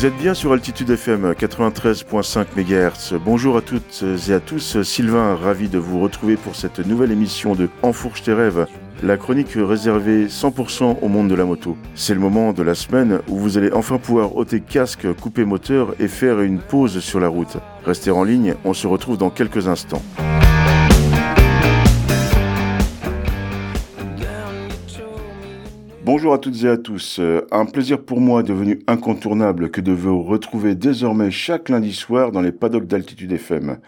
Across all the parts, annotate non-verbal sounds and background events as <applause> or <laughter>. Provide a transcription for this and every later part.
Vous êtes bien sur Altitude FM 93.5 MHz. Bonjour à toutes et à tous. Sylvain, ravi de vous retrouver pour cette nouvelle émission de Enfourche tes rêves, la chronique réservée 100% au monde de la moto. C'est le moment de la semaine où vous allez enfin pouvoir ôter casque, couper moteur et faire une pause sur la route. Restez en ligne, on se retrouve dans quelques instants. Bonjour à toutes et à tous. Un plaisir pour moi devenu incontournable que de vous retrouver désormais chaque lundi soir dans les paddocks d'Altitude FM.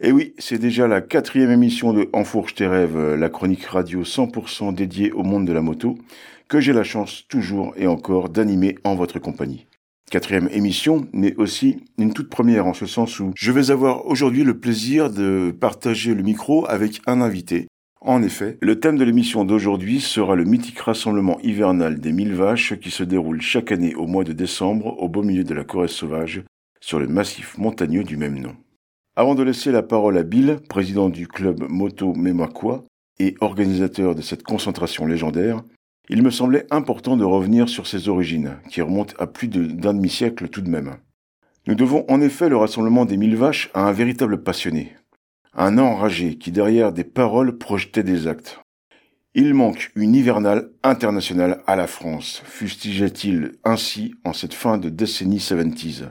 Et oui, c'est déjà la quatrième émission de Enfourche tes rêves, la chronique radio 100% dédiée au monde de la moto, que j'ai la chance toujours et encore d'animer en votre compagnie. Quatrième émission, mais aussi une toute première en ce sens où je vais avoir aujourd'hui le plaisir de partager le micro avec un invité en effet, le thème de l'émission d'aujourd'hui sera le mythique rassemblement hivernal des mille vaches qui se déroule chaque année au mois de décembre au beau milieu de la Corrèze sauvage sur le massif montagneux du même nom. Avant de laisser la parole à Bill, président du club Moto Mémaquois et organisateur de cette concentration légendaire, il me semblait important de revenir sur ses origines, qui remontent à plus d'un demi-siècle tout de même. Nous devons en effet le rassemblement des mille vaches à un véritable passionné, un enragé qui derrière des paroles projetait des actes. Il manque une hivernale internationale à la France, fustigeait-il ainsi en cette fin de décennie 70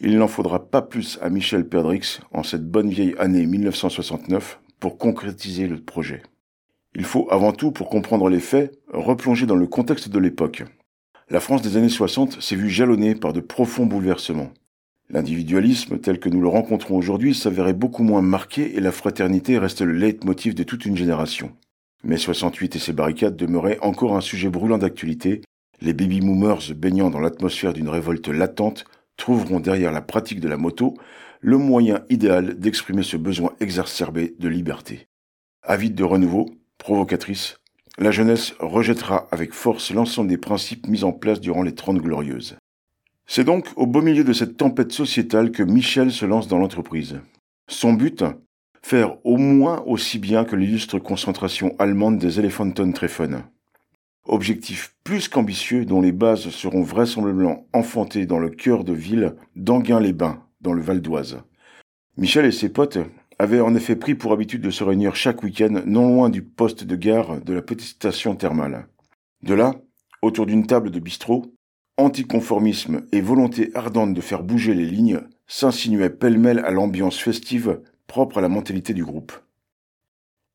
Il n'en faudra pas plus à Michel Perdrix en cette bonne vieille année 1969 pour concrétiser le projet. Il faut avant tout, pour comprendre les faits, replonger dans le contexte de l'époque. La France des années 60 s'est vue jalonnée par de profonds bouleversements. L'individualisme tel que nous le rencontrons aujourd'hui s'avérait beaucoup moins marqué et la fraternité restait le leitmotiv de toute une génération. Mais 68 et ses barricades demeuraient encore un sujet brûlant d'actualité. Les baby boomers baignant dans l'atmosphère d'une révolte latente trouveront derrière la pratique de la moto le moyen idéal d'exprimer ce besoin exacerbé de liberté. Avide de renouveau, provocatrice, la jeunesse rejettera avec force l'ensemble des principes mis en place durant les Trente Glorieuses. C'est donc au beau milieu de cette tempête sociétale que Michel se lance dans l'entreprise. Son but Faire au moins aussi bien que l'illustre concentration allemande des Elefanten-Treffen. Objectif plus qu'ambitieux dont les bases seront vraisemblablement enfantées dans le cœur de ville d'Anguin-les-Bains, dans le Val d'Oise. Michel et ses potes avaient en effet pris pour habitude de se réunir chaque week-end non loin du poste de gare de la petite station thermale. De là, autour d'une table de bistrot, Anticonformisme et volonté ardente de faire bouger les lignes s'insinuaient pêle-mêle à l'ambiance festive propre à la mentalité du groupe.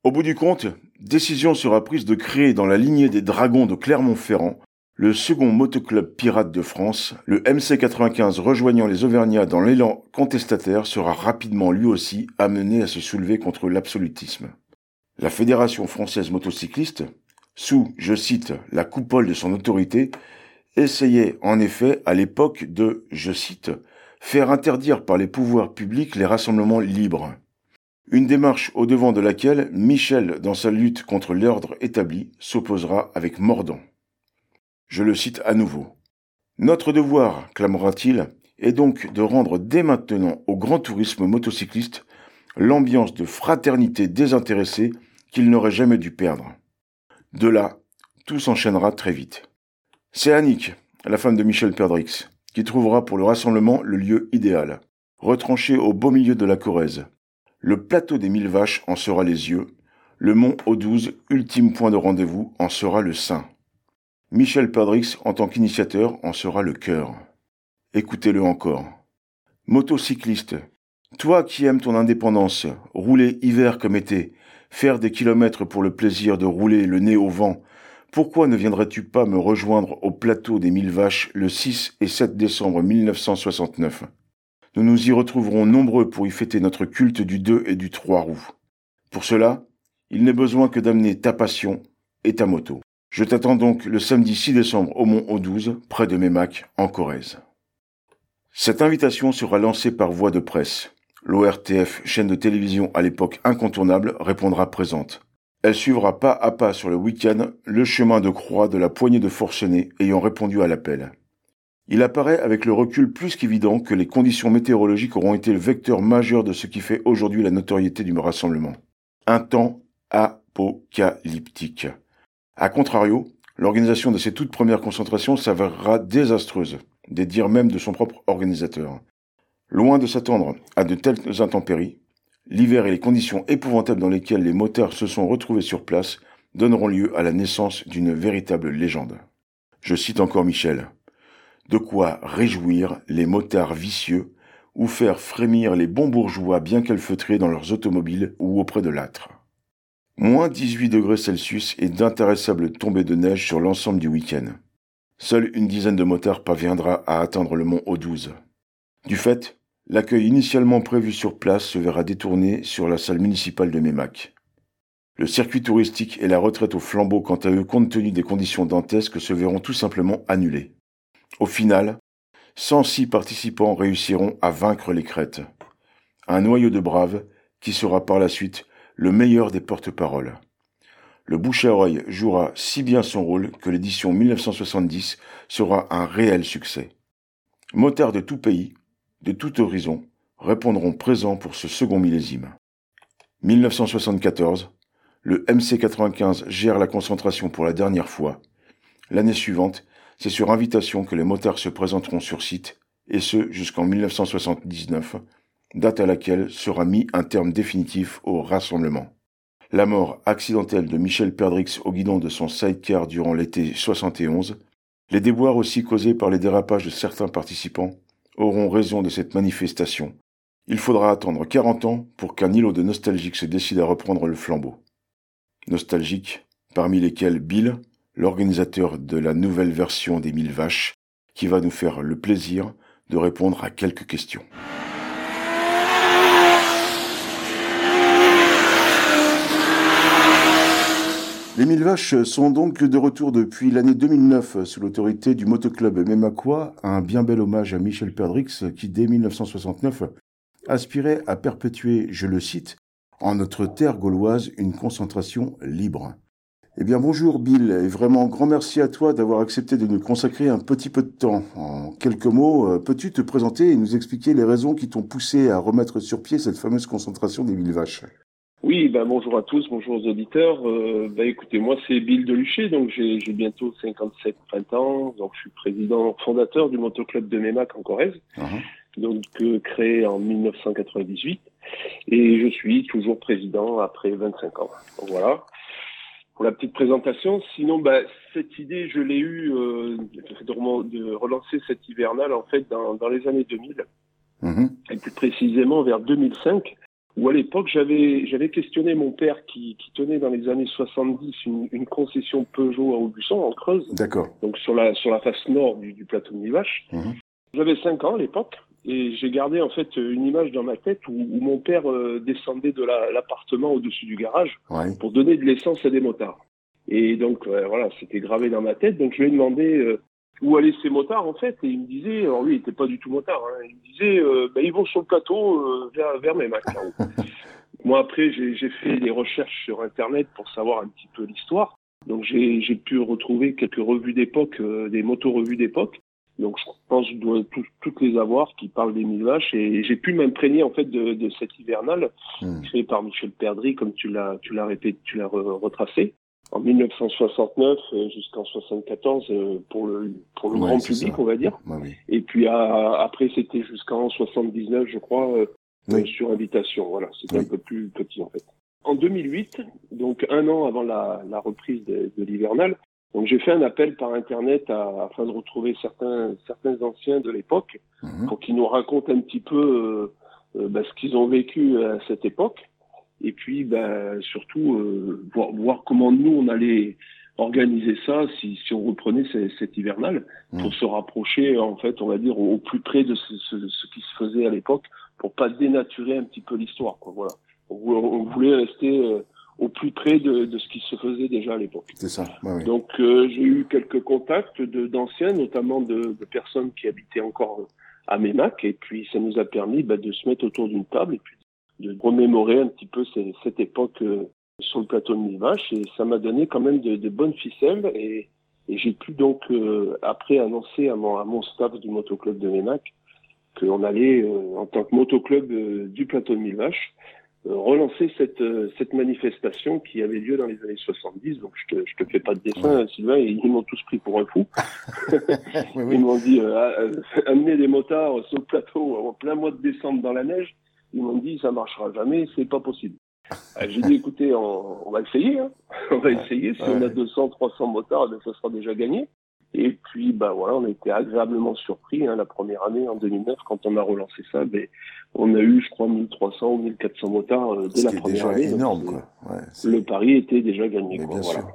Au bout du compte, décision sera prise de créer dans la lignée des Dragons de Clermont-Ferrand le second motoclub pirate de France, le MC95 rejoignant les Auvergnats dans l'élan contestataire sera rapidement lui aussi amené à se soulever contre l'absolutisme. La Fédération française motocycliste, sous, je cite, la coupole de son autorité, essayait en effet à l'époque de, je cite, faire interdire par les pouvoirs publics les rassemblements libres. Une démarche au devant de laquelle Michel, dans sa lutte contre l'ordre établi, s'opposera avec mordant. Je le cite à nouveau. Notre devoir, clamera-t-il, est donc de rendre dès maintenant au grand tourisme motocycliste l'ambiance de fraternité désintéressée qu'il n'aurait jamais dû perdre. De là, tout s'enchaînera très vite. C'est Annick, la femme de Michel Perdrix, qui trouvera pour le rassemblement le lieu idéal, retranché au beau milieu de la Corrèze. Le plateau des mille vaches en sera les yeux, le mont O12, ultime point de rendez-vous, en sera le sein. Michel Perdrix, en tant qu'initiateur, en sera le cœur. Écoutez-le encore. Motocycliste, toi qui aimes ton indépendance, rouler hiver comme été, faire des kilomètres pour le plaisir de rouler le nez au vent, pourquoi ne viendrais-tu pas me rejoindre au plateau des Mille Vaches le 6 et 7 décembre 1969 Nous nous y retrouverons nombreux pour y fêter notre culte du 2 et du 3 roues. Pour cela, il n'est besoin que d'amener ta passion et ta moto. Je t'attends donc le samedi 6 décembre au Mont O12, près de Mémac, en Corrèze. Cette invitation sera lancée par voie de presse. L'ORTF, chaîne de télévision à l'époque incontournable, répondra présente. Elle suivra pas à pas sur le week-end le chemin de croix de la poignée de forcenés ayant répondu à l'appel. Il apparaît avec le recul plus qu'évident que les conditions météorologiques auront été le vecteur majeur de ce qui fait aujourd'hui la notoriété du rassemblement. Un temps apocalyptique. A contrario, l'organisation de ces toutes premières concentrations s'avérera désastreuse, des dires même de son propre organisateur. Loin de s'attendre à de telles intempéries, l'hiver et les conditions épouvantables dans lesquelles les motards se sont retrouvés sur place donneront lieu à la naissance d'une véritable légende. Je cite encore Michel. De quoi réjouir les motards vicieux ou faire frémir les bons bourgeois bien calfeutrés dans leurs automobiles ou auprès de l'âtre. Moins 18 degrés Celsius et d'intéressables tombées de neige sur l'ensemble du week-end. Seule une dizaine de motards parviendra à atteindre le mont O12. Du fait, l'accueil initialement prévu sur place se verra détourné sur la salle municipale de Mémac. Le circuit touristique et la retraite au flambeau, quant à eux, compte tenu des conditions dantesques, se verront tout simplement annulés. Au final, 106 participants réussiront à vaincre les crêtes. Un noyau de braves qui sera par la suite le meilleur des porte-paroles. Le bouche jouera si bien son rôle que l'édition 1970 sera un réel succès. Motards de tout pays, de tout horizon, répondront présents pour ce second millésime. 1974, le MC95 gère la concentration pour la dernière fois. L'année suivante, c'est sur invitation que les motards se présenteront sur site, et ce jusqu'en 1979, date à laquelle sera mis un terme définitif au rassemblement. La mort accidentelle de Michel Perdrix au guidon de son sidecar durant l'été 71, les déboires aussi causés par les dérapages de certains participants auront raison de cette manifestation. Il faudra attendre 40 ans pour qu'un îlot de nostalgiques se décide à reprendre le flambeau nostalgiques, parmi lesquels Bill, l'organisateur de la nouvelle version des mille vaches, qui va nous faire le plaisir de répondre à quelques questions. Les mille vaches sont donc de retour depuis l'année 2009 sous l'autorité du motoclub Mémacois, un bien bel hommage à Michel Perdrix qui dès 1969 aspirait à perpétuer, je le cite, en notre terre gauloise une concentration libre. Eh bien bonjour Bill, et vraiment grand merci à toi d'avoir accepté de nous consacrer un petit peu de temps. En quelques mots, euh, peux-tu te présenter et nous expliquer les raisons qui t'ont poussé à remettre sur pied cette fameuse concentration des mille vaches? Oui, ben bonjour à tous, bonjour aux auditeurs. Euh, ben écoutez, moi c'est Bill Delucher, donc j'ai bientôt 57 ans, donc je suis président fondateur du motoclub de Mémac en Corrèze, uh-huh. donc euh, créé en 1998. Et je suis toujours président après 25 ans. Donc voilà pour la petite présentation. Sinon, bah, cette idée, je l'ai eue euh, de, relancer cette hivernale en fait dans, dans les années 2000, mm-hmm. et plus précisément vers 2005, où à l'époque j'avais j'avais questionné mon père qui, qui tenait dans les années 70 une, une concession Peugeot à Aubusson en Creuse. D'accord. Donc sur la sur la face nord du, du plateau de Mivache. Mm-hmm. J'avais 5 ans à l'époque et j'ai gardé en fait une image dans ma tête où, mon père euh, descendait de l'appartement au-dessus du garage pour donner de l'essence à des motards. Et donc euh, voilà, c'était gravé dans ma tête. Donc je lui ai demandé euh, où allaient ces motards en fait, et il me disait, alors lui il était pas du tout motard, hein, il me disait, bah, ils vont sur le plateau vers vers Mémac. <laughs> Moi après j'ai fait des recherches sur internet pour savoir un petit peu l'histoire. Donc j'ai pu retrouver quelques revues d'époque, des moto-revues d'époque. Donc je pense que je dois toutes les avoir qui parlent des mille vaches et j'ai pu m'imprégner en fait de, de cette hivernale hmm. créée par Michel Perdry comme tu l'as tu l'as répété tu l'as retracé en 1969 euh, jusqu'en 74 euh, pour le pour le grand public on va dire. Et puis après c'était jusqu'en 79 je crois euh, sur invitation. Voilà c'était un peu plus petit en fait. En 2008 donc un an avant la, la reprise de, de l'hivernale donc j'ai fait un appel par internet à, afin de retrouver certains certains anciens de l'époque mhm. pour qu'ils nous racontent un petit peu euh, bah, ce qu'ils ont vécu à cette époque et puis bah, surtout euh, voir, voir, comment nous on allait organiser ça si, si on reprenait cet hivernal mhm. pour se rapprocher en fait on va dire au, plus près de ce, ce, ce, qui se faisait à l'époque pour pas dénaturer un petit peu l'histoire quoi voilà on, on voulait rester au plus près de, de, ce qui se faisait déjà à l'époque. C'est ça. Donc euh, j'ai eu quelques contacts de d'anciens, notamment de, de, personnes qui habitaient encore à Ménac, et puis ça nous a permis bah, de se mettre autour d'une table et puis de remémorer un petit peu cette, cette époque euh, sur le plateau de Mivache, et ça m'a donné quand même de, de bonnes ficelles, et, et j'ai pu donc euh, après annoncer à mon, à mon staff du motoclub de Ménac qu'on allait en tant que motoclub du plateau de Mivache relancer cette, cette manifestation qui avait lieu dans les années 70. Donc je te, je te fais pas de dessin, Sylvain, ils, m'ont tous pris pour un fou. <laughs> <laughs> Ils m'ont dit amener des motards sur le plateau en plein mois de décembre dans la neige. Ils m'ont dit ça marchera jamais, c'est pas possible. J'ai dit écoutez, on, on va essayer, hein. <laughs> on va essayer. Si on a 200, 300 motards, ben, ça sera déjà gagné. Et puis, bah voilà, on a été agréablement surpris hein, la première année en 2009 quand on a relancé ça. Ben, on a eu, je crois, 1300 ou 1400 motards euh, dès la première année. énorme, quoi. Ouais, le pari était déjà gagné. Quoi, voilà.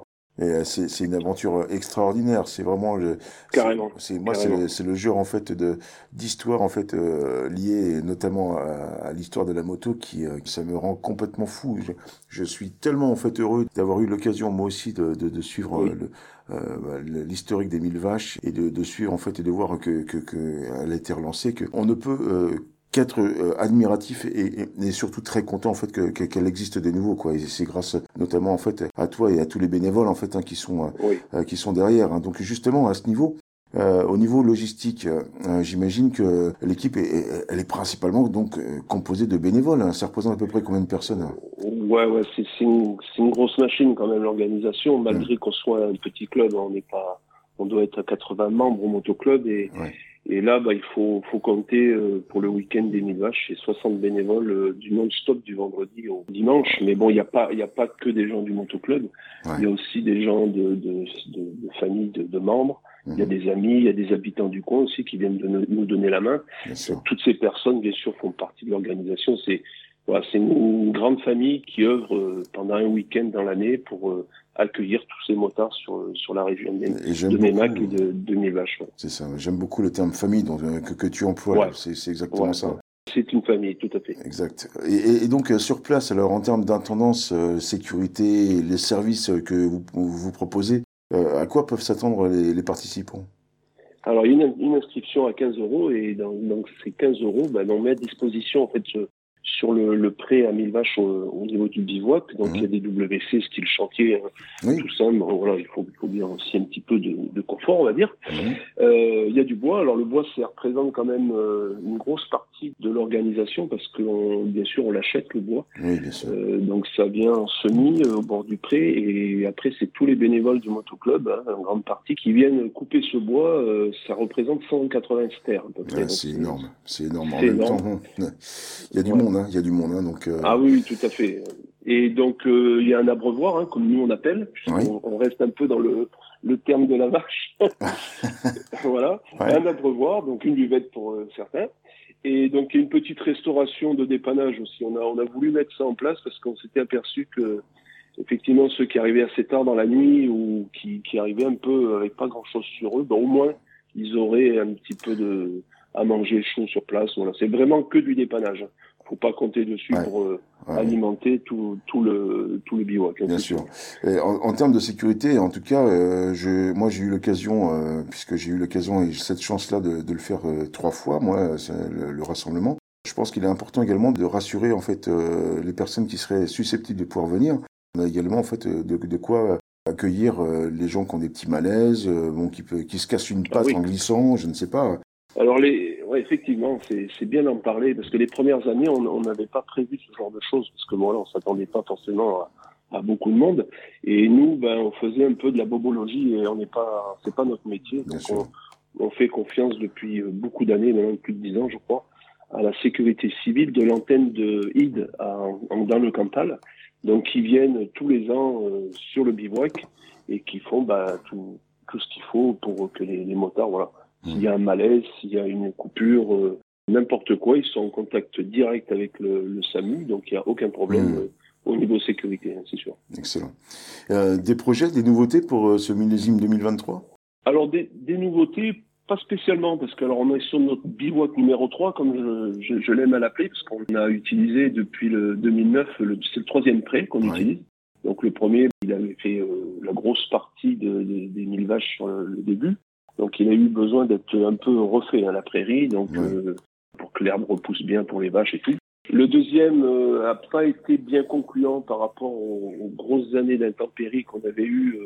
Et euh, c'est une aventure extraordinaire. C'est vraiment le. Carrément. C'est moi, c'est le jeu en fait de d'histoire en fait euh, liée notamment à, l'histoire de la moto qui euh, ça me rend complètement fou. Je, suis tellement en fait heureux d'avoir eu l'occasion moi aussi de, de, de suivre le euh, l'historique des mille vaches et de, de, suivre en fait et de voir que que, que elle a été relancée. Que on ne peut qu'être euh, admiratif et, et, surtout très content en fait que qu'elle existe de nouveau quoi et c'est grâce notamment en fait à toi et à tous les bénévoles en fait hein, qui sont euh, euh, qui sont derrière hein. donc justement à ce niveau au niveau logistique, j'imagine que l'équipe est, elle est principalement donc composée de bénévoles. Hein. Ça représente à peu près combien de personnes Ouais, ouais, c'est une, une, grosse machine quand même l'organisation. Malgré qu'on soit un petit club, on n'est pas, on doit être à 80 membres au motoclub et, et là, bah, il faut, faut compter euh, pour le week-end des Mille Vaches, c'est 60 bénévoles euh, du non-stop du vendredi au dimanche. Mais bon, il n'y a pas, il a pas que des gens du motoclub. Il y a aussi des gens de, de, de, de familles de, de membres. Il y a mhm. des amis, il y a des habitants du coin aussi qui viennent de nous donner la main. Toutes ces personnes, bien sûr, font partie de l'organisation. C'est voilà, c'est une, grande famille qui œuvre euh, pendant un week-end dans l'année pour accueillir tous ces motards sur, sur la région de, de Mémac et de, de vaches C'est ça, j'aime beaucoup le terme famille donc, euh, que, que tu emploies, c'est exactement ça. C'est une famille, tout à fait. Exact. Et, et donc, euh, sur place, alors, en termes d'intendance, euh, sécurité, les services que vous, vous proposez, à quoi peuvent s'attendre les, les, participants? Alors, il y a une, une, inscription à 15 euros, et dans, donc ces 15 euros, ben, on met à disposition, en fait, sur le, le prêt à 1000 vaches au, niveau du bivouac. Donc il y a des WC style chantier, hein, tout ça. voilà, il faut, il faut bien aussi un petit peu de, de confort, on va dire. Euh, il y a du bois. Alors le bois, ça représente quand même euh, une grosse partie de l'organisation parce que bien sûr on l'achète le bois. Oui, bien sûr. Euh, donc ça vient en semis au bord du pré et après c'est tous les bénévoles du motoclub, hein, en grande partie, qui viennent couper ce bois. ça représente 180 stères à peu près. c'est énorme, c'est énorme. En même temps, <laughs> il y a du monde. Hein il y a du monde. Hein, donc, euh. Ah oui, tout à fait. Et donc, euh, il y a un abreuvoir, hein, comme nous on appelle. On, reste un peu dans le, le terme de la vache. <laughs> <laughs> voilà. Un abreuvoir, donc une buvette pour euh, certains. Et donc, il y a une petite restauration de dépannage aussi. On a, on a voulu mettre ça en place parce qu'on s'était aperçu que, effectivement, ceux qui arrivaient assez tard dans la nuit ou qui, qui arrivaient un peu avec pas grand chose sur eux, ben, au moins, ils auraient un petit peu de, à manger chaud sur place. Voilà. C'est vraiment que du dépannage faut pas compter dessus pour euh, alimenter tout, tout, le tout le bivouac. Hein, Bien sûr. en, en, termes de sécurité, en tout cas, euh, je, moi j'ai eu l'occasion, euh, puisque j'ai eu l'occasion et cette chance-là de, de, le faire euh, trois fois, moi, le, le, rassemblement. Je pense qu'il est important également de rassurer en fait les personnes qui seraient susceptibles de pouvoir venir. On a également en fait de, de quoi accueillir les gens qui ont des petits malaises, bon, qui, peut, qui se cassent une patte en glissant, je ne sais pas. Alors, les, ouais, effectivement, c'est bien d'en parler parce que les premières années, on n'avait pas prévu ce genre de choses parce que bon, là, on s'attendait pas forcément à, à, beaucoup de monde. Et nous, ben, on faisait un peu de la bobologie et on n'est pas, c'est pas notre métier. Donc, on, on, fait confiance depuis euh, beaucoup d'années, maintenant plus de dix ans, je crois, à la sécurité civile de l'antenne de ID dans le Cantal. Donc, qui viennent tous les ans euh, sur le bivouac et qui font bah, tout, tout ce qu'il faut pour que les, les motards, voilà s'il y a un malaise, s'il y a une coupure, euh, n'importe quoi, ils sont en contact direct avec le, le SAMU, donc il n'y a aucun problème. Mmh. Euh, au niveau sécurité, hein, c'est sûr. Excellent. Euh, des projets, des nouveautés pour euh, ce millésime 2023 Alors, des, des, nouveautés, pas spécialement, parce que alors on est sur notre bivouac numéro 3, comme je, je, je l'aime à l'appeler, parce qu'on a utilisé depuis le 2009, c'est le troisième prêt qu'on utilise. Donc le premier, il avait fait la grosse partie de, de, des mille vaches sur le, le début. Donc il a eu besoin d'être un peu refait à la prairie, donc euh, pour que l'herbe repousse bien pour les vaches et tout. Le deuxième euh, a pas été bien concluant par rapport aux, grosses années d'intempéries qu'on avait eues,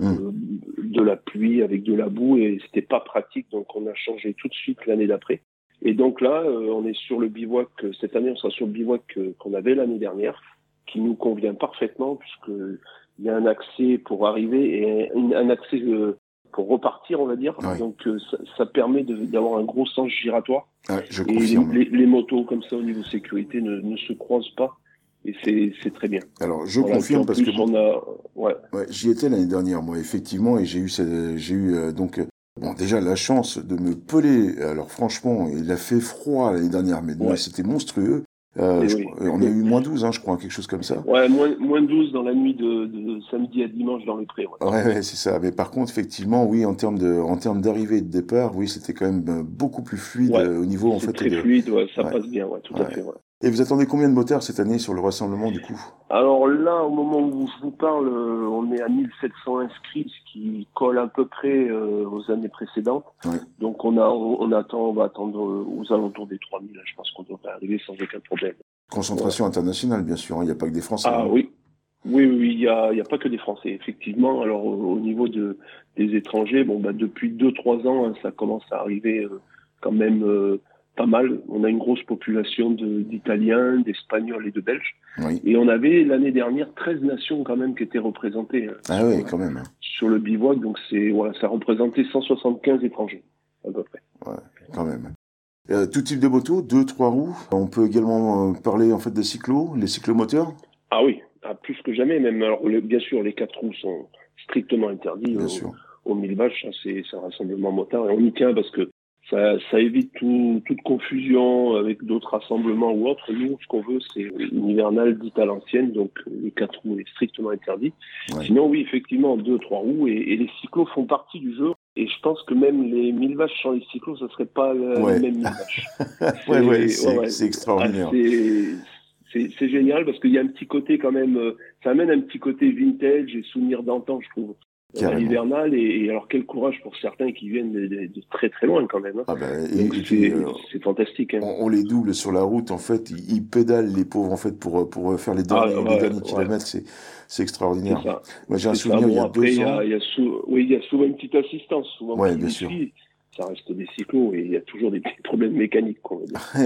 euh, mmh. de la pluie avec de la boue et c'était pas pratique, donc on a changé tout de suite l'année d'après. Et donc là, on est sur le bivouac. Cette année, on sera sur le bivouac qu'on avait l'année dernière, qui nous convient parfaitement puisque il y a un accès pour arriver et un accès pour repartir, on va dire. Donc ça, ça, permet d'avoir un gros sens giratoire. je confirme. Et les, motos comme ça au niveau sécurité ne, ne se croisent pas et c'est très bien. Alors je confirme parce que a, ouais. ouais j'y étais l'année dernière moi effectivement et j'ai eu j'ai eu euh, donc euh, bon déjà la chance de me peler. Alors franchement il a fait froid l'année dernière mais ouais. c'était monstrueux. Euh, on a eu moins 12, hein, je crois, quelque chose comme ça. Ouais, moins, moins 12 dans la nuit de, de, samedi à dimanche dans les prés. Ouais, ouais, ouais c'est ça. Mais par contre, effectivement, oui, en termes de, en termes d'arrivée et de départ, oui, c'était quand même beaucoup plus fluide au niveau en fait. Très fluide, ouais, ça passe bien, ouais, tout à fait. Et vous attendez combien de moteurs cette année sur le rassemblement du coup? Alors là, au moment où je vous parle, euh, on est à 1700 inscrits, ce qui colle à peu près euh, aux années précédentes. Donc on a, on attend, on va attendre aux alentours des 3000. Je pense qu'on devrait arriver sans aucun problème. Concentration internationale, bien sûr. Hein. Il n'y a pas que des Français. Ah hein. oui. Oui, oui, il n'y a, y a pas que des Français, effectivement. Alors au, niveau de, des étrangers, bon, bah, depuis 2-3 ans, hein, ça commence à arriver euh, quand même pas mal. On a une grosse population d'Italiens, d'Espagnols et de Belges. Et on avait l'année dernière 13 nations quand même qui étaient représentées. Hein, ah oui, quand même. Hein. Sur le bivouac, donc c'est voilà, ça représentait 175 étrangers à peu près. Ouais, quand même. Euh, tout type de moto, deux, trois roues. On peut également euh, parler en fait des cyclos, les cyclomoteurs? Ah oui, ah, plus que jamais même. Alors bien sûr, les quatre roues sont strictement interdits. Bien au, sûr. Au 1000 vaches, c'est un rassemblement motard et on y tient parce que ça, ça évite tout, toute confusion avec d'autres rassemblements ou autres. Nous, ce qu'on veut, c'est une hivernale dite à l'ancienne, donc les quatre roues est strictement interdit. Sinon, oui, effectivement, deux, trois roues, et, et, les cyclos font partie du jeu. Et je pense que même les 1000 vaches sans les cyclos, ça serait pas ouais. les mêmes 1000 vaches. <laughs> ouais, ouais, c'est extraordinaire. c'est génial parce qu'il y a un petit côté quand même, euh, ça amène un petit côté vintage et souvenir d'antan, je trouve hivernale et, alors quel courage pour certains qui viennent de, très très loin quand même. Hein. Ah ben, euh, c'est fantastique. Hein. On, les double sur la route en fait, ils, pédalent les pauvres en fait pour pour faire les derniers, ah, derniers kilomètres, c'est c'est extraordinaire. Moi j'ai un souvenir il y a deux ans. Il y a, oui, il y a souvent une petite assistance, souvent. Ouais, bien sûr. ça reste des cyclos et il y a toujours des petits problèmes mécaniques. Quoi, <laughs>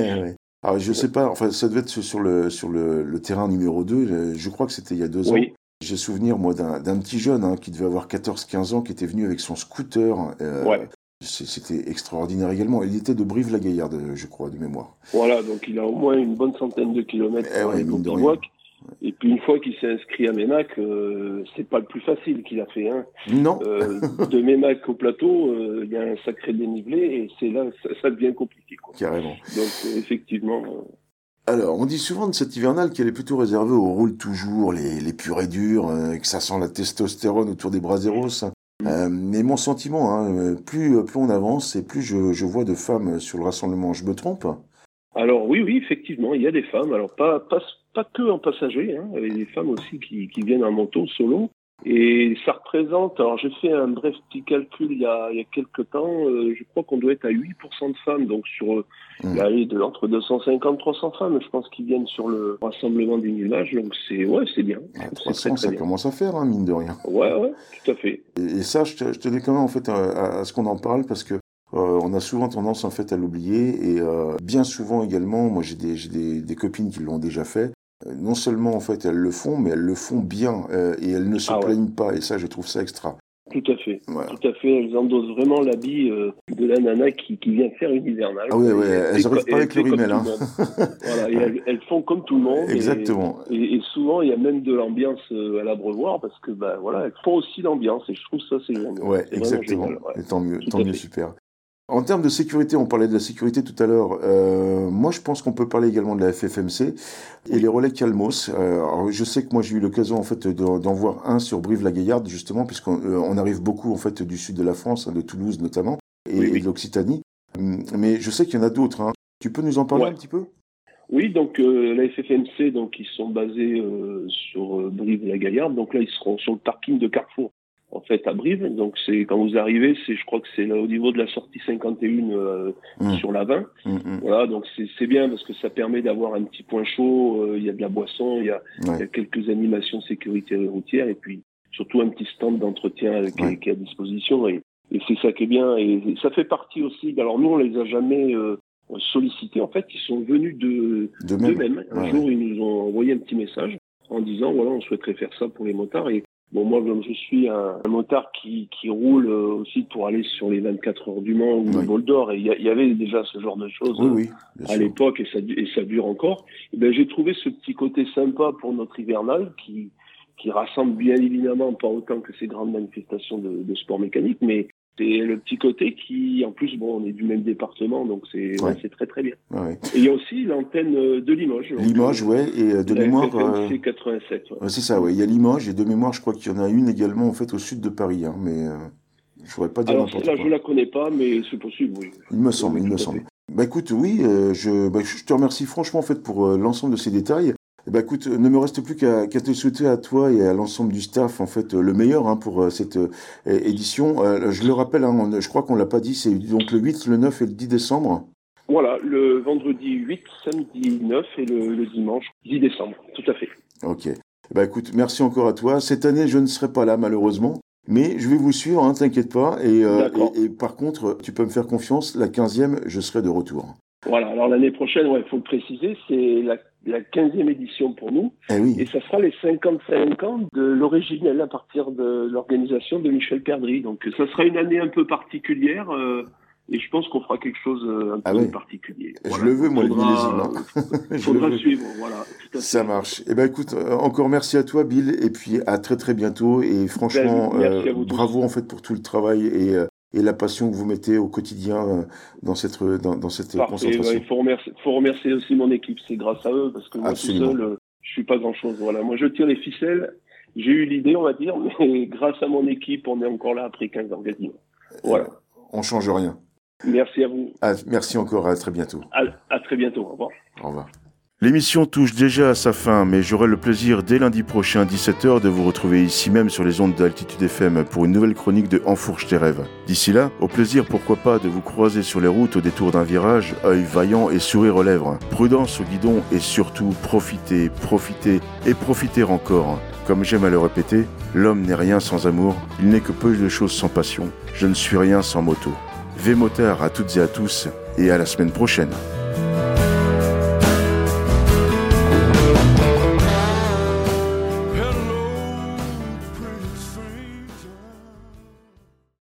Alors je sais pas, enfin ça devait être sur le sur le, le terrain numéro 2, je crois que c'était il y a deux ans. J'ai souvenir, moi, d'un petit jeune hein, qui devait avoir 14-15 ans, qui était venu avec son scooter. Euh, ouais. C'était extraordinaire également. Il était de Brive-la-Gaillarde, je crois, de mémoire. Voilà, donc il a au moins une bonne centaine de kilomètres eh ouais, Et puis une fois qu'il s'est inscrit à Ménac, euh, c'est pas le plus facile qu'il a fait. Hein. Non. Euh, de Ménac au plateau, euh, il y a un sacré dénivelé et c'est là ça, ça, devient compliqué. Quoi. Carrément. Donc effectivement. Alors, on dit souvent de cette hivernale qu'elle est plutôt réservée aux roule toujours, les, les purs et durs, euh, que ça sent la testostérone autour des braseros. Mm. Euh, mais mon sentiment, hein, plus, plus on avance et plus je, je, vois de femmes sur le rassemblement, je me trompe? Alors oui, oui, effectivement, il y a des femmes. Alors pas, pas, pas que en passager, hein, il y a des femmes aussi qui, qui viennent en manteau solo. Et ça représente, alors j'ai fait un bref petit calcul il y a, il y a quelques temps, euh, je crois qu'on doit être à 8% de femmes, donc sur euh, mmh. de, entre 250 300 femmes, je pense, qui viennent sur le rassemblement du village, donc c'est ouais, c'est bien. 300, ça commence à faire, hein, mine de rien. Ouais, ouais, tout à fait. Et, ça, je, je tenais quand même en fait à, à ce qu'on en parle parce que euh, on a souvent tendance en fait à l'oublier et euh, bien souvent également, moi j'ai des, des, des, copines qui l'ont déjà fait, non seulement en fait elles le font, mais elles le font bien euh, et elles ne se ah plaignent pas. Et ça, je trouve ça extra. Tout à fait. Tout à fait. Elles endossent vraiment l'habit euh, de la nana qui, qui, vient faire une hivernale. Ah oui, oui. Elles n'arrivent pas avec le rimel. Hein. <laughs> voilà, elles, elles, font comme tout le monde. Exactement. Et, et, souvent, il y a même de l'ambiance à l'abreuvoir parce que, ben voilà, elles font aussi l'ambiance et je trouve ça, c'est génial. Ouais, exactement. Génial, ouais. Et tant mieux, tant mieux, super. En termes de sécurité, on parlait de la sécurité tout à l'heure. Euh, moi, je pense qu'on peut parler également de la FFMC et les relais Calmos. Euh, alors, je sais que moi, j'ai eu l'occasion en fait d'en voir un sur Brive-la-Gaillarde justement, puisqu'on euh, on arrive beaucoup en fait du sud de la France, hein, de Toulouse notamment, et, oui, oui. et de l'Occitanie. Hum, mais je sais qu'il y en a d'autres. Hein. Tu peux nous en parler ouais. un petit peu? Oui, donc euh, la FFMC, donc ils sont basés euh, sur Brive-la-Gaillarde. Donc là, ils seront sur le parking de Carrefour en fait à Brive. Donc c'est quand vous arrivez, c'est je crois que c'est au niveau de la sortie 51 euh, mmh. sur la 20. Mmh, mmh. Voilà, donc c'est bien parce que ça permet d'avoir un petit point chaud. Euh, il y a de la boisson, il y a, ouais. y a, quelques animations sécurité routière et puis surtout un petit stand d'entretien ouais. qui, qui, est à disposition. Et, et c'est ça qui est bien. Et ça fait partie aussi. Alors nous on les a jamais euh, sollicité. En fait, ils sont venus de d'eux-mêmes. un jour, ils nous ont envoyé un petit message en disant voilà, on souhaiterait faire ça pour les motards. Et bon, moi, comme je suis un, motard qui, qui roule euh, aussi pour aller sur les 24 heures du Mans ou le Bol d'Or, et il y, avait déjà ce genre de choses à l'époque et ça, et ça dure encore. Et ben, j'ai trouvé ce petit côté sympa pour notre hivernal qui qui rassemble bien évidemment pas autant que ces grandes manifestations de, de sport mécanique, mais c'est le petit côté qui, en plus, bon, on est du même département, donc c'est c'est très très bien. Et il y a aussi l'antenne euh, de Limoges. Limoges, ouais, et euh, de mémoire. C'est 87. Ouais. c'est ça, ouais. Il y a Limoges et de mémoire, je crois qu'il y en a une également en fait au sud de Paris, hein, mais euh, je pourrais pas dire n'importe quoi. Là, je la connais pas, mais c'est possible, oui. Il me semble, il me semble. Bah écoute, oui, je, bah, je te remercie franchement en fait pour l'ensemble de ces détails. Eh ben, écoute, ne me reste plus qu'à te souhaiter à toi et à l'ensemble du staff en fait le meilleur hein, pour euh, cette euh, édition. Euh, je le rappelle, hein, je crois qu'on l'a pas dit, c'est donc le 8, le 9 et le 10 décembre. Voilà, le vendredi 8, samedi 9 et le, dimanche 10 décembre, tout à fait. Ok. Bah écoute, merci encore à toi. Cette année, je ne serai pas là malheureusement, mais je vais vous suivre, hein, t'inquiète pas. Et, et, par contre, tu peux me faire confiance, la 15e, je serai de retour. Voilà, alors l'année prochaine, il faut le préciser, c'est la la 15e édition pour nous. Eh et ça sera les 55 ans de l'originel à partir de l'organisation de Michel Perdry. Donc ça sera une année un peu particulière. Euh, et je pense qu'on fera quelque chose euh, un ah peu particulier. Je le veux, moi, faudra, le faudra <laughs> suivre, voilà. Ça marche. Eh ben, écoute, euh, encore merci à toi, Bill, et puis à très très bientôt. Et franchement, ben, bravo en fait pour tout le travail et et la passion que vous mettez au quotidien euh, dans cette, dans, dans cette concentration. il faut remercier, faut remercier aussi mon équipe, c'est grâce à eux, parce que moi tout seul, euh, je suis pas grand-chose. Voilà, moi je tire les ficelles, j'ai eu l'idée, on va dire, <laughs> mais grâce à mon équipe, on est encore là après 15 ans quasiment. Voilà. On change rien. Merci à vous. Ah, merci encore, à très bientôt. À, à très bientôt, au revoir. Au revoir. L'émission touche déjà à sa fin, mais j'aurai le plaisir dès lundi prochain 17h de vous retrouver ici même sur les ondes d'Altitude FM pour une nouvelle chronique de Enfourche tes rêves. D'ici là, au plaisir pourquoi pas de vous croiser sur les routes au détour d'un virage, œil vaillant et sourire aux lèvres. Prudence au guidon et surtout profitez, profitez et profitez encore. Comme j'aime à le répéter, l'homme n'est rien sans amour, il n'est que peu de choses sans passion. Je ne suis rien sans moto. V motard à toutes et à tous et à la semaine prochaine.